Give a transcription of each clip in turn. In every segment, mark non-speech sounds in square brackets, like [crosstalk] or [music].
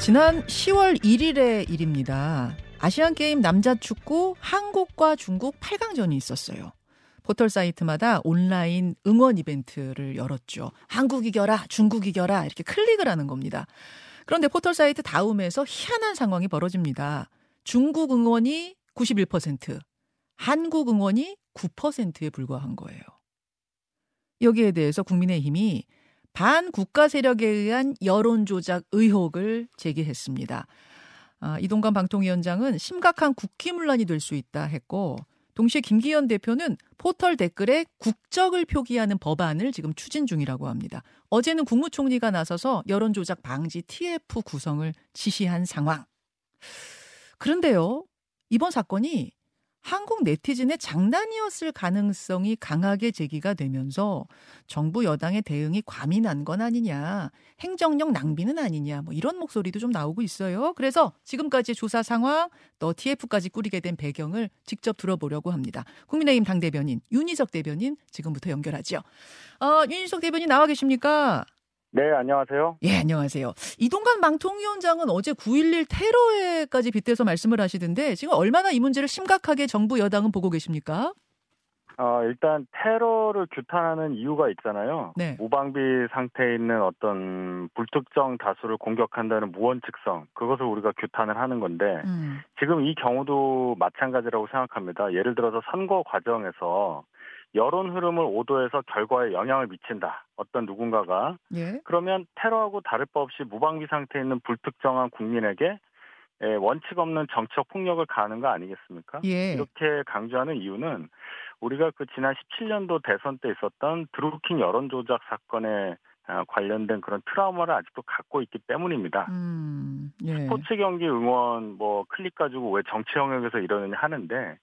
지난 10월 1일의 일입니다. 아시안 게임 남자 축구 한국과 중국 8강전이 있었어요. 포털 사이트마다 온라인 응원 이벤트를 열었죠. 한국 이겨라, 중국 이겨라 이렇게 클릭을 하는 겁니다. 그런데 포털 사이트 다음에서 희한한 상황이 벌어집니다. 중국 응원이 91%, 한국 응원이 9%에 불과한 거예요. 여기에 대해서 국민의힘이 반국가 세력에 의한 여론 조작 의혹을 제기했습니다. 아, 이동관 방통위원장은 심각한 국기문란이 될 수 있다 했고 동시에 김기현 대표는 포털 댓글에 국적을 표기하는 법안을 지금 추진 중이라고 합니다. 어제는 국무총리가 나서서 여론조작 방지 TF 구성을 지시한 상황. 그런데요, 이번 사건이 한국 네티즌의 장난이었을 가능성이 강하게 제기가 되면서 정부 여당의 대응이 과민한 건 아니냐, 행정력 낭비는 아니냐, 뭐 이런 목소리도 좀 나오고 있어요. 그래서 지금까지 조사 상황, 또 TF까지 꾸리게 된 배경을 직접 들어보려고 합니다. 국민의힘 당대변인 윤희석 대변인 지금부터 연결하죠. 어, 윤희석 대변인 나와 계십니까? 네, 안녕하세요. 예, 안녕하세요. 이동관 방통위원장은 어제 9.11 테러에까지 빗대서 말씀을 하시던데 지금 얼마나 이 문제를 심각하게 정부 여당은 보고 계십니까? 어, 일단 테러를 규탄하는 이유가 있잖아요. 네. 무방비 상태에 있는 어떤 불특정 다수를 공격한다는 무원칙성, 그것을 우리가 규탄을 하는 건데, 음. 지금 이 경우도 마찬가지라고 생각합니다. 예를 들어서 선거 과정에서 여론 흐름을 오도해서 결과에 영향을 미친다. 어떤 누군가가 예. 그러면 테러하고 다를 바 없이 무방비 상태에 있는 불특정한 국민에게 에, 원칙 없는 정치적 폭력을 가하는 거 아니겠습니까? 예. 이렇게 강조하는 이유는 우리가 그 지난 17년도 대선 때 있었던 드루킹 여론 조작 사건에 아, 관련된 그런 트라우마를 아직도 갖고 있기 때문입니다. 음. 예. 스포츠 경기 응원 뭐 클릭 가지고 왜 정치 영역에서 이러느냐 하는데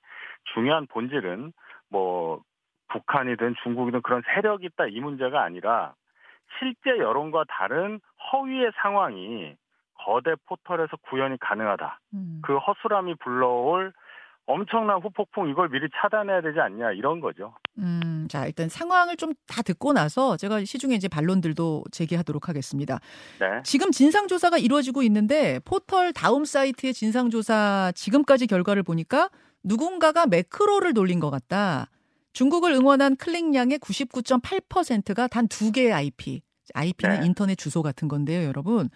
중요한 본질은 뭐 북한이든 중국이든 그런 세력이 있다 이 문제가 아니라 실제 여론과 다른 허위의 상황이 거대 포털에서 구현이 가능하다. 음. 그 허술함이 불러올 엄청난 후폭풍 이걸 미리 차단해야 되지 않냐 이런 거죠. 음, 자, 일단 상황을 좀 다 듣고 나서 제가 시중에 이제 반론들도 제기하도록 하겠습니다. 네. 지금 진상 조사가 이루어지고 있는데 포털 다음 사이트의 진상 조사 지금까지 결과를 보니까 누군가가 매크로를 돌린 것 같다. 중국을 응원한 클릭량의 99.8%가 단 두 개의 IP. IP는 네. 인터넷 주소 같은 건데요, 여러분.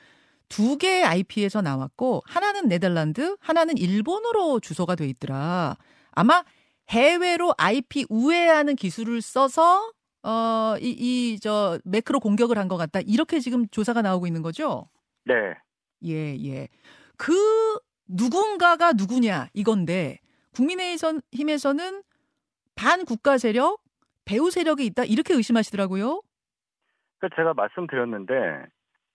두 개의 IP에서 나왔고 하나는 네덜란드, 하나는 일본으로 주소가 돼 있더라. 아마 해외로 IP 우회하는 기술을 써서 어, 이, 이, 저, 매크로 공격을 한 것 같다. 이렇게 지금 조사가 나오고 있는 거죠? 네. 예, 예. 그 누군가가 누구냐, 이건데, 국민의힘에서는 반국가 세력, 배후 세력이 있다. 이렇게 의심하시더라고요. 그 제가 말씀드렸는데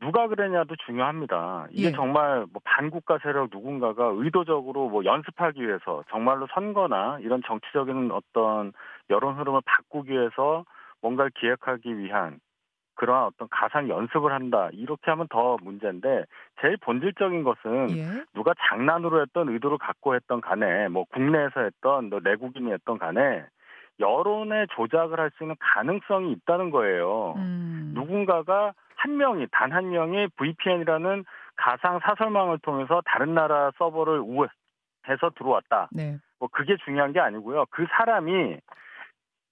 누가 그랬냐도 중요합니다. 이게 예. 정말 뭐 반국가 세력 누군가가 의도적으로 뭐 연습하기 위해서 정말로 선거나 이런 정치적인 어떤 여론 흐름을 바꾸기 위해서 뭔가를 기획하기 위한 그러한 어떤 가상 연습을 한다 이렇게 하면 더 문제인데 제일 본질적인 것은 예. 누가 장난으로 했던 의도를 갖고 했던 간에 뭐 국내에서 했던 또 내국인이 했던 간에 여론의 조작을 할 수 있는 가능성이 있다는 거예요. 음. 누군가가 한 명이 단 한 명이 VPN이라는 가상 사설망을 통해서 다른 나라 서버를 우회해서 들어왔다. 네. 뭐 그게 중요한 게 아니고요. 그 사람이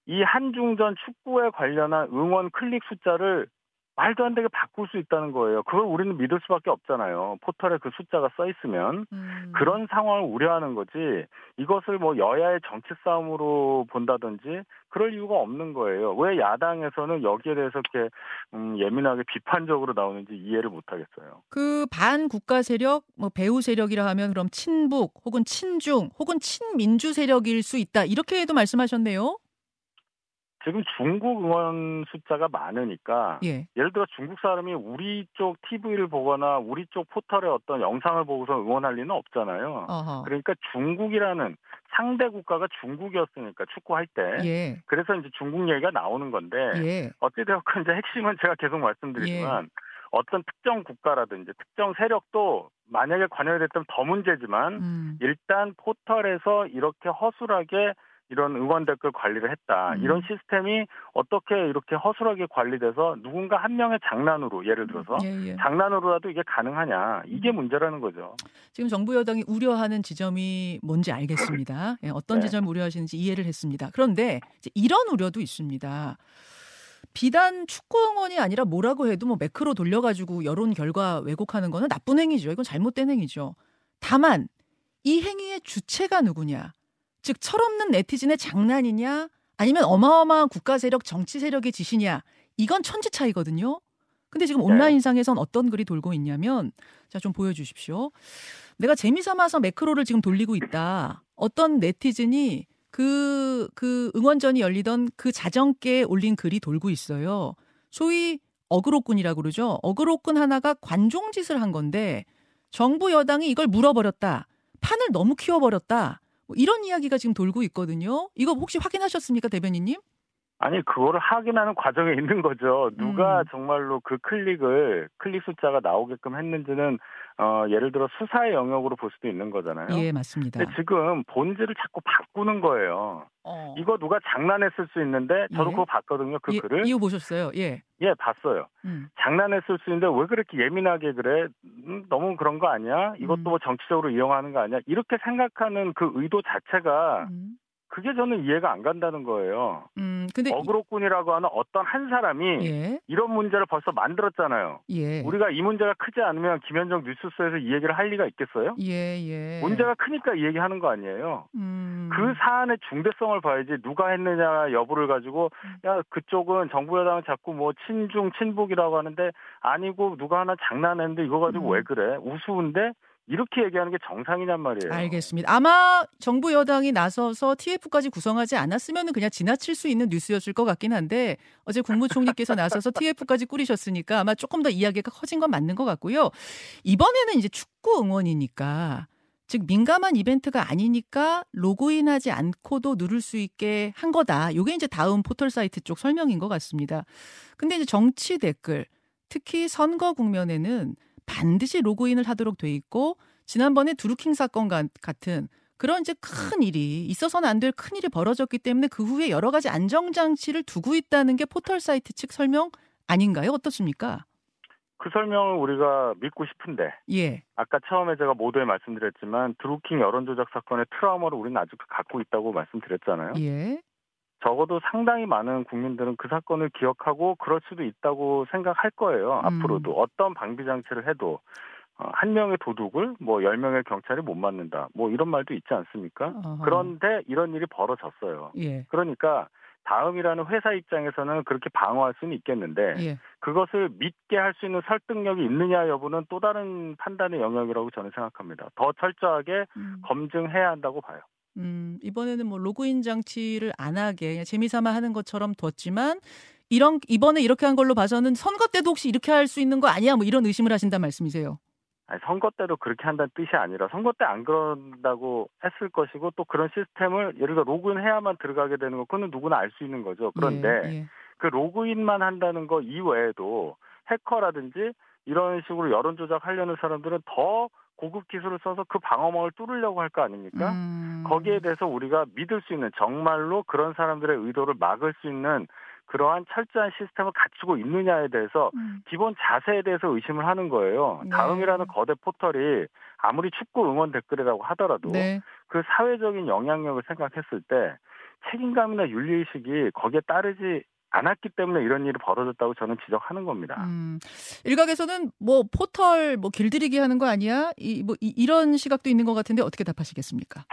이 한중전 축구에 관련한 응원 클릭 숫자를 말도 안 되게 바꿀 수 있다는 거예요. 그걸 우리는 믿을 수밖에 없잖아요. 포털에 그 숫자가 써 있으면 음. 그런 상황을 우려하는 거지 이것을 뭐 여야의 정치 싸움으로 본다든지 그럴 이유가 없는 거예요. 왜 야당에서는 여기에 대해서 이렇게 음, 예민하게 비판적으로 나오는지 이해를 못 하겠어요. 그 반국가 세력, 뭐 배후 세력이라 하면 그럼 친북 혹은 친중 혹은 친민주 세력일 수 있다. 이렇게도 말씀하셨네요. 지금 중국 응원 숫자가 많으니까 예. 예를 들어 중국 사람이 우리 쪽 TV를 보거나 우리 쪽 포털의 어떤 영상을 보고서 응원할 리는 없잖아요. 어허. 그러니까 중국이라는 상대 국가가 중국이었으니까 축구할 때 예. 그래서 이제 중국 얘기가 나오는 건데 예. 어찌되었건 이제 핵심은 제가 계속 말씀드리지만 어떤 특정 국가라든지 특정 세력도 만약에 관여됐다면 더 문제지만 음. 일단 포털에서 이렇게 허술하게 이런 응원 댓글 관리를 했다. 음. 이런 시스템이 어떻게 이렇게 허술하게 관리돼서 누군가 한 명의 장난으로 예를 들어서 예, 예. 장난으로라도 이게 가능하냐 이게 음. 문제라는 거죠. 지금 정부 여당이 우려하는 지점이 뭔지 알겠습니다. [laughs] 예, 어떤 네. 지점을 우려하시는지 이해를 했습니다. 그런데 이런 우려도 있습니다. 비단 축구 응원이 아니라 뭐라고 해도 뭐 매크로 돌려가지고 여론 결과 왜곡하는 거는 나쁜 행위죠. 이건 잘못된 행위죠. 다만 이 행위의 주체가 누구냐, 즉 철없는 네티즌의 장난이냐, 아니면 어마어마한 국가 세력, 정치 세력의 짓이냐, 이건 천지 차이거든요. 근데 지금 네. 온라인상에선 어떤 글이 돌고 있냐면, 자 좀 보여주십시오. 내가 재미 삼아서 매크로를 지금 돌리고 있다. 어떤 네티즌이 그, 그 응원전이 열리던 그 자정께에 올린 글이 돌고 있어요. 소위 어그로꾼이라고 그러죠. 어그로꾼 하나가 관종짓을 한 건데 정부 여당이 이걸 물어버렸다. 판을 너무 키워버렸다. 뭐 이런 이야기가 지금 돌고 있거든요. 이거 혹시 확인하셨습니까, 대변인님? 아니 그거를 확인하는 과정에 있는 거죠. 누가 음. 정말로 그 클릭을 클릭 숫자가 나오게끔 했는지는 어 예를 들어 수사의 영역으로 볼 수도 있는 거잖아요. 예, 맞습니다. 근데 지금 본질을 자꾸 바꾸는 거예요. 어. 이거 누가 장난했을 수 있는데 저도 예. 그거 봤거든요. 그 예, 글을 이거 보셨어요? 예. 예 봤어요. 음. 장난했을 수 있는데 왜 그렇게 예민하게 그래? 음, 너무 그런 거 아니야? 이것도 음. 뭐 정치적으로 이용하는 거 아니야? 이렇게 생각하는 그 의도 자체가 음. 그게 저는 이해가 안 간다는 거예요. 음. 근데 어그로꾼이라고 하는 어떤 한 사람이 예. 이런 문제를 벌써 만들었잖아요. 예. 우리가 이 문제가 크지 않으면 김현정 뉴스소에서 이 얘기를 할 리가 있겠어요? 예, 예. 문제가 크니까 이 얘기하는 거 아니에요. 음. 그 사안의 중대성을 봐야지 누가 했느냐 여부를 가지고 음. 야 그쪽은 정부 여당은 자꾸 뭐 친중 친북이라고 하는데 아니고 누가 하나 장난했는데 이거 가지고 음. 왜 그래 우스운데 이렇게 얘기하는 게 정상이냔 말이에요. 알겠습니다. 아마 정부 여당이 나서서 TF까지 구성하지 않았으면 그냥 지나칠 수 있는 뉴스였을 것 같긴 한데 어제 국무총리께서 나서서 TF까지 꾸리셨으니까 아마 조금 더 이야기가 커진 건 맞는 것 같고요. 이번에는 이제 축구 응원이니까 즉 민감한 이벤트가 아니니까 로그인하지 않고도 누를 수 있게 한 거다. 요게 이제 다음 포털 사이트 쪽 설명인 것 같습니다. 근데 이제 정치 댓글 특히 선거 국면에는 반드시 로그인을 하도록 돼 있고 지난번에 두루킹 사건 가- 같은 그런 이제 큰 일이 있어서는 안 될 큰 일이 벌어졌기 때문에 그 후에 여러 가지 안정 장치를 두고 있다는 게 포털 사이트 측 설명 아닌가요? 어떻습니까? 그 설명을 우리가 믿고 싶은데 예. 아까 처음에 제가 모두에 말씀드렸지만 드루킹 여론조작 사건의 트라우마를 우리는 아직도 갖고 있다고 말씀드렸잖아요. 예. 적어도 상당히 많은 국민들은 그 사건을 기억하고 그럴 수도 있다고 생각할 거예요. 음. 앞으로도 어떤 방비 장치를 해도 어, 한 명의 도둑을 뭐 열 명의 경찰이 못 맞는다. 뭐 이런 말도 있지 않습니까? 어허. 그런데 이런 일이 벌어졌어요. 예. 그러니까 다음이라는 회사 입장에서는 그렇게 방어할 수는 있겠는데 예. 그것을 믿게 할 수 있는 설득력이 있느냐 여부는 또 다른 판단의 영역이라고 저는 생각합니다. 더 철저하게 음. 검증해야 한다고 봐요. 음, 이번에는 뭐 로그인 장치를 안 하게 재미삼아 하는 것처럼 뒀지만 이런 이번에 이렇게 한 걸로 봐서는 선거 때도 혹시 이렇게 할 수 있는 거 아니야? 뭐 이런 의심을 하신단 말씀이세요. 아니, 선거 때도 그렇게 한다는 뜻이 아니라 선거 때 안 그런다고 했을 것이고 또 그런 시스템을 예를 들어 로그인해야만 들어가게 되는 거 그거는 누구나 알 수 있는 거죠. 그런데 예, 예. 그 로그인만 한다는 거 이외에도 해커라든지 이런 식으로 여론 조작하려는 사람들은 더 고급 기술을 써서 그 방어망을 뚫으려고 할 거 아닙니까? 음. 거기에 대해서 우리가 믿을 수 있는 정말로 그런 사람들의 의도를 막을 수 있는 그러한 철저한 시스템을 갖추고 있느냐에 대해서 음. 기본 자세에 대해서 의심을 하는 거예요. 네. 다음이라는 거대 포털이 아무리 축구 응원 댓글이라고 하더라도 네. 그 사회적인 영향력을 생각했을 때 책임감이나 윤리의식이 거기에 따르지 않았기 때문에 이런 일이 벌어졌다고 저는 지적하는 겁니다. 음. 일각에서는 뭐 포털 뭐 길들이기 하는 거 아니야? 이 뭐 이런 시각도 있는 것 같은데 어떻게 답하시겠습니까?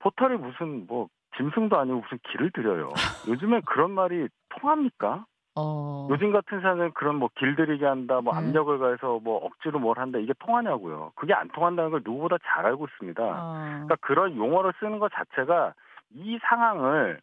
포털이 무슨 뭐 짐승도 아니고 무슨 길을 들여요. [laughs] 요즘에 그런 말이 통합니까? 어. 요즘 같은 사람은 그런 뭐 길들이게 한다, 뭐 네. 압력을 가해서 뭐 억지로 뭘 한다 이게 통하냐고요. 그게 안 통한다는 걸 누구보다 잘 알고 있습니다. 어. 그러니까 그런 용어를 쓰는 것 자체가 이 상황을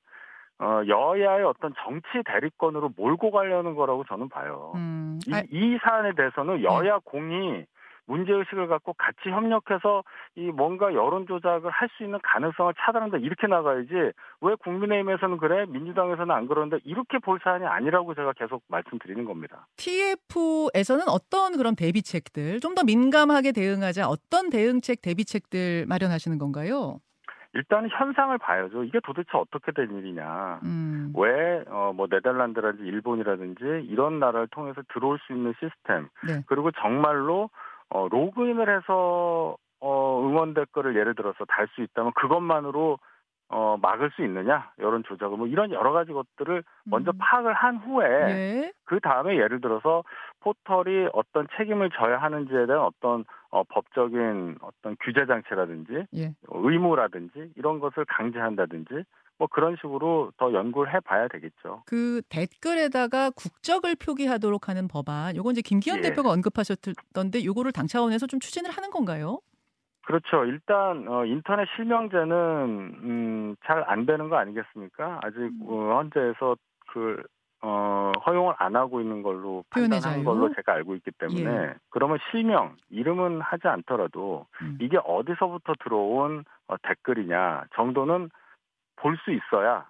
어, 여야의 어떤 정치 대립권으로 몰고 가려는 거라고 저는 봐요. 음. 이, 아, 이 사안에 대해서는 여야 공이 문제의식을 갖고 같이 협력해서 이 뭔가 여론 조작을 할 수 있는 가능성을 차단한다 이렇게 나가야지 왜 국민의힘에서는 그래 민주당에서는 안 그러는데 이렇게 볼 사안이 아니라고 제가 계속 말씀드리는 겁니다. TF에서는 어떤 그런 대비책들 좀 더 민감하게 대응하자 어떤 대응책 대비책들 마련하시는 건가요? 일단 현상을 봐야죠. 이게 도대체 어떻게 된 일이냐. 음. 왜, 어, 뭐, 네덜란드라든지 일본이라든지 이런 나라를 통해서 들어올 수 있는 시스템. 네. 그리고 정말로, 어, 로그인을 해서, 어, 응원 댓글을 예를 들어서 달 수 있다면 그것만으로 어, 막을 수 있느냐, 여론 조작을, 뭐 이런 여러 가지 것들을 먼저 음. 파악을 한 후에, 예. 그 다음에 예를 들어서 포털이 어떤 책임을 져야 하는지에 대한 어떤 어, 법적인 어떤 규제 장치라든지, 예. 의무라든지, 이런 것을 강제한다든지, 뭐 그런 식으로 더 연구를 해봐야 되겠죠. 그 댓글에다가 국적을 표기하도록 하는 법안, 요건 이제 김기현 예. 대표가 언급하셨던데, 요거를 당 차원에서 좀 추진을 하는 건가요? 그렇죠. 일단 어, 인터넷 실명제는 음, 잘 안 되는 거 아니겠습니까? 아직 음. 어, 현재에서 그 어, 허용을 안 하고 있는 걸로 판단한 걸로 제가 알고 있기 때문에 예. 그러면 실명 이름은 하지 않더라도 음. 이게 어디서부터 들어온 어, 댓글이냐 정도는 볼 수 있어야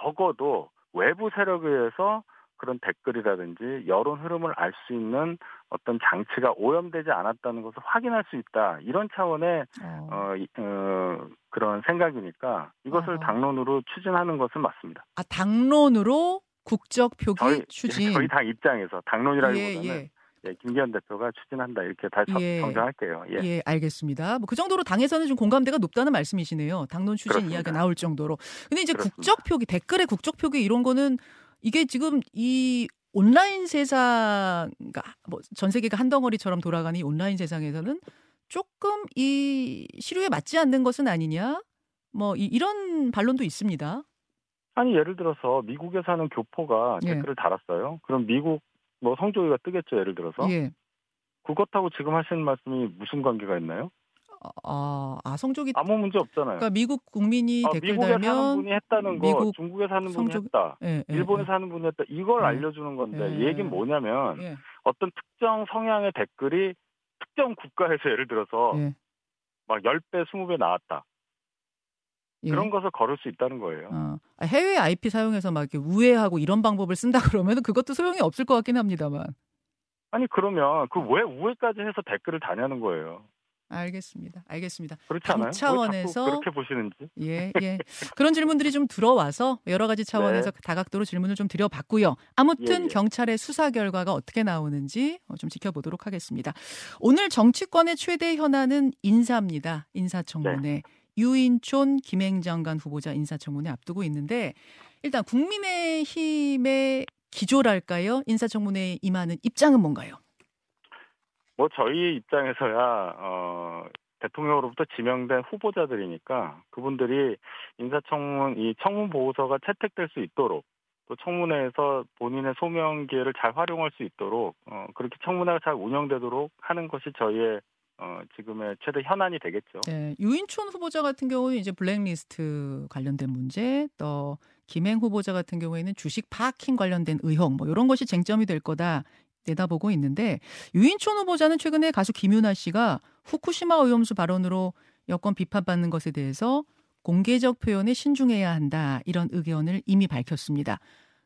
적어도 외부 세력에 의해서 그런 댓글이라든지 여론 흐름을 알 수 있는 어떤 장치가 오염되지 않았다는 것을 확인할 수 있다. 이런 차원의 어, 어, 어 그런 생각이니까 이것을 어. 당론으로 추진하는 것은 맞습니다. 아 당론으로 국적 표기 저희, 추진. [laughs] 저희 당 입장에서 당론이라기보다는 예, 예. 예, 김기현 대표가 추진한다 이렇게 다시 예. 정정할게요. 예. 예, 알겠습니다. 뭐 그 정도로 당에서는 좀 공감대가 높다는 말씀이시네요. 당론 추진 그렇습니다. 이야기가 나올 정도로. 근데 이제 그렇습니다. 국적 표기, 댓글의 국적 표기 이런 거는 이게 지금 이 온라인 세상, 뭐전 세계가 한 덩어리처럼 돌아가는 이 온라인 세상에서는 조금 이 시류에 맞지 않는 것은 아니냐? 뭐 이, 런 반론도 있습니다. 아니 예를 들어서 미국에 사는 교포가 예. 댓글을 달았어요. 그럼 미국 뭐 성조기가 뜨겠죠. 예를 들어서. 예. 그것하고 지금 하시는 말씀이 무슨 관계가 있나요? 아, 아 성적이 아무 문제 없잖아요. 그러니까 미국 국민이 아, 댓글 미국에 사는 분이 했다는 거, 미국 중국에 사는 분이 성적... 했다, 예, 예, 일본에 예. 사는 분이 했다, 이걸 예. 알려주는 건데 이 얘기는 뭐냐면 예. 어떤 특정 성향의 댓글이 특정 국가에서 예를 들어서 예. 막 10배, 20배 나왔다. 그런 것을 걸을 수 있다는 거예요. 어. 해외 IP 사용해서 막 이렇게 우회하고 이런 방법을 쓴다 [laughs] 그러면 그것도 소용이 없을 것 같긴 합니다만. 아니 그러면 그 왜 우회까지 해서 댓글을 다냐는 거예요. 알겠습니다. 알겠습니다. 그렇지 않아요? 차원에서 그렇게 보시는지? 예, 예. 그런 질문들이 좀 들어와서 여러 가지 차원에서 네. 다각도로 질문을 좀 드려봤고요. 아무튼 예, 예. 경찰의 수사 결과가 어떻게 나오는지 어, 좀 지켜보도록 하겠습니다. 오늘 정치권의 최대 현안은 인사입니다. 인사청문회. 네. 유인촌 김행장관 후보자 인사청문회 앞두고 있는데 일단 국민의힘의 기조랄까요? 인사청문회에 임하는 입장은 뭔가요? 뭐 저희 입장에서야 어 대통령으로부터 지명된 후보자들이니까 그분들이 인사청문 이 청문 보고서가 채택될 수 있도록 또 청문회에서 본인의 소명 기회를 잘 활용할 수 있도록 어 그렇게 청문회가 잘 운영되도록 하는 것이 저희의 어, 지금의 최대 현안이 되겠죠. 네, 유인촌 후보자 같은 경우는 이제 블랙리스트 관련된 문제, 또 김행 후보자 같은 경우에는 주식 파킹 관련된 의혹, 뭐 이런 것이 쟁점이 될 거다 내다보고 있는데 유인촌 후보자는 최근에 가수 김윤아 씨가 후쿠시마 오염수 발언으로 여권 비판받는 것에 대해서 공개적 표현에 신중해야 한다 이런 의견을 이미 밝혔습니다.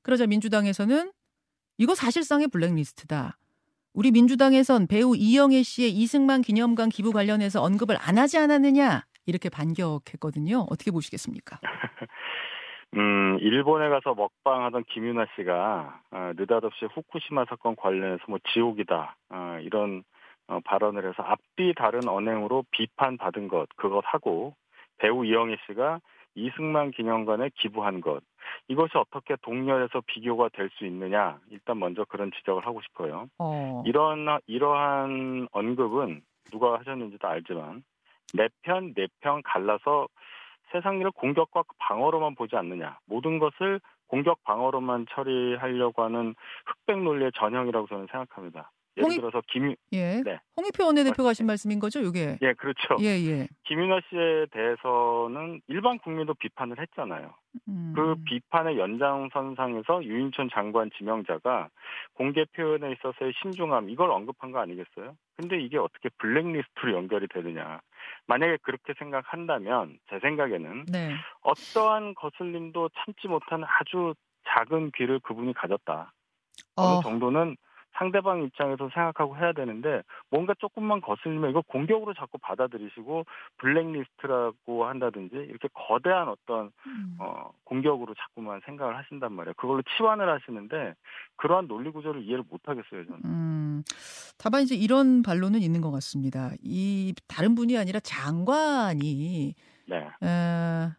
그러자 민주당에서는 이거 사실상의 블랙리스트다. 우리 민주당에선 배우 이영애 씨의 이승만 기념관 기부 관련해서 언급을 안 하지 않았느냐 이렇게 반격했거든요. 어떻게 보시겠습니까? [laughs] 음, 일본에 가서 먹방하던 김윤아 씨가 어, 느닷없이 후쿠시마 사건 관련해서 뭐 지옥이다 어, 이런 어, 발언을 해서 앞뒤 다른 언행으로 비판받은 것 그것하고 배우 이영애 씨가 이승만 기념관에 기부한 것 이것이 어떻게 동렬해서 비교가 될 수 있느냐 일단 먼저 그런 지적을 하고 싶어요. 어. 이런 이러한 언급은 누가 하셨는지도 알지만 내 편 내 편 갈라서 세상 일을 공격과 방어로만 보지 않느냐. 모든 것을 공격 방어로만 처리하려고 하는 흑백 논리의 전형이라고 저는 생각합니다. 예를 홍익, 들어서 김 예. 네. 홍익표 원내대표가 하신 말씀인 거죠, 이게? 예, 그렇죠. 예, 예. 김윤아 씨에 대해서는 일반 국민도 비판을 했잖아요. 음. 그 비판의 연장선상에서 유인촌 장관 지명자가 공개 표현에 있어서의 신중함 이걸 언급한 거 아니겠어요? 근데 이게 어떻게 블랙리스트로 연결이 되느냐? 만약에 그렇게 생각한다면 제 생각에는 네. 어떠한 거슬림도 참지 못하는 아주 작은 귀를 그분이 가졌다. 어느 어. 정도는 상대방 입장에서 생각하고 해야 되는데 뭔가 조금만 거슬리면 이거 공격으로 자꾸 받아들이시고 블랙리스트라고 한다든지 이렇게 거대한 어떤 음. 어, 공격으로 자꾸만 생각을 하신단 말이에요. 그걸로 치환을 하시는데 그러한 논리 구조를 이해를 못 하겠어요, 저는. 음, 다만 이제 이런 반론은 있는 것 같습니다. 이 다른 분이 아니라 장관이 네. 어,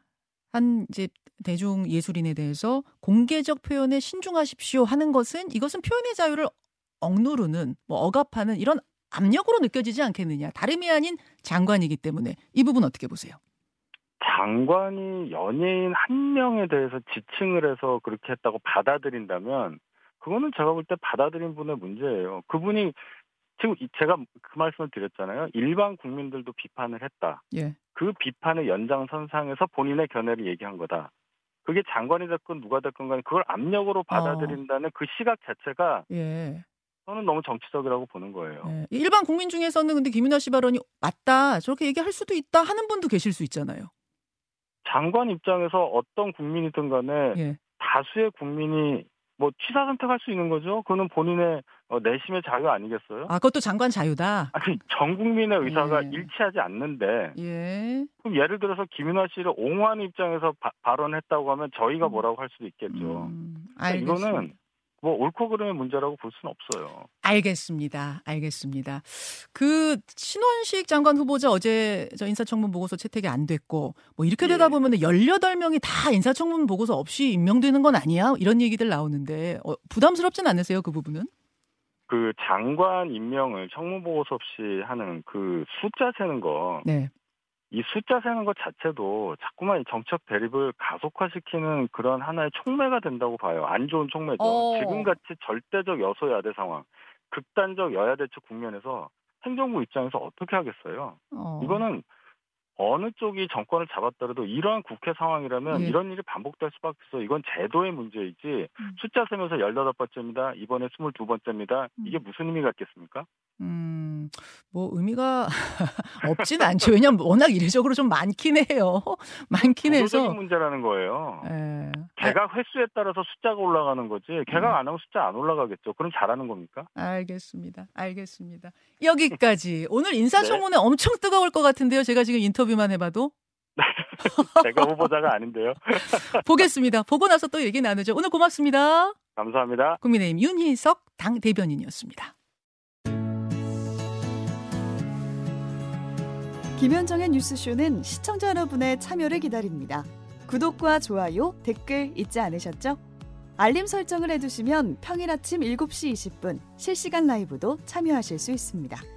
한 이제 대중 예술인에 대해서 공개적 표현에 신중하십시오 하는 것은 이것은 표현의 자유를 억누르는 뭐 억압하는 이런 압력으로 느껴지지 않겠느냐. 다름이 아닌 장관이기 때문에 이 부분 어떻게 보세요? 장관이 연예인 한 명에 대해서 지칭을 해서 그렇게 했다고 받아들인다면 그거는 제가 볼 때 받아들인 분의 문제예요. 그분이 지금 제가 그 말씀을 드렸잖아요. 일반 국민들도 비판을 했다. 예. 그 비판의 연장선상에서 본인의 견해를 얘기한 거다. 그게 장관이 됐건 누가 됐건 간에 그걸 압력으로 어. 받아들인다는 어. 그 시각 자체가 예. 저는 너무 정치적이라고 보는 거예요. 예. 일반 국민 중에서는 근데 김윤아 씨 발언이 맞다 저렇게 얘기할 수도 있다 하는 분도 계실 수 있잖아요. 장관 입장에서 어떤 국민이든 간에 예. 다수의 국민이 뭐 취사 선택할 수 있는 거죠. 그거는 본인의 어, 내심의 자유 아니겠어요? 아, 그것도 장관 자유다. 아니 전 국민의 의사가 예. 일치하지 않는데. 예. 그럼 예를 들어서 김윤아 씨를 옹호하는 입장에서 바, 발언했다고 하면 저희가 음. 뭐라고 할 수도 있겠죠. 음, 그러니까 이거는 뭐 옳고 그름의 문제라고 볼 수는 없어요. 알겠습니다. 알겠습니다. 그 신원식 장관 후보자 어제 저 인사청문 보고서 채택이 안 됐고 뭐 이렇게 되다 예. 보면 18명이 다 인사청문 보고서 없이 임명되는 건 아니야? 이런 얘기들 나오는데 어, 부담스럽진 않으세요? 그 부분은? 그 장관 임명을 청문 보고서 없이 하는 그 숫자 세는 거 네. 이 숫자 세는 것 자체도 자꾸만 정책 대립을 가속화시키는 그런 하나의 촉매가 된다고 봐요. 안 좋은 촉매죠. 어. 지금같이 절대적 여소야대 상황, 극단적 여야 대책 국면에서 행정부 입장에서 어떻게 하겠어요? 어. 이거는 어느 쪽이 정권을 잡았더라도 이러한 국회 상황이라면 예. 이런 일이 반복될 수밖에 없어. 이건 제도의 문제이지 음. 숫자 세면서 18번째입니다. 이번에 22번째입니다. 음. 이게 무슨 의미가 있겠습니까? 음, 뭐 의미가 [laughs] 없진 않죠. 왜냐면 워낙 이례적으로 좀 많긴 해요. [laughs] 많긴 해서. 문제라는 거예요. 예. 개각 횟수에 따라서 숫자가 올라가는 거지. 개각 음. 안 하면 숫자 안 올라가겠죠. 그럼 잘하는 겁니까? 알겠습니다. 알겠습니다. 여기까지. 오늘 인사청문회 네. 엄청 뜨거울 것 같은데요. 제가 지금 인터뷰만 해봐도. [laughs] 제가 후보자가 아닌데요. [laughs] 보겠습니다. 보고 나서 또 얘기 나누죠. 오늘 고맙습니다. 감사합니다. 국민의힘 윤희석 당 대변인이었습니다. 김현정의 뉴스쇼는 시청자 여러분의 참여를 기다립니다. 구독과 좋아요, 댓글 잊지 않으셨죠? 알림 설정을 해두시면 평일 아침 7시 20분 실시간 라이브도 참여하실 수 있습니다.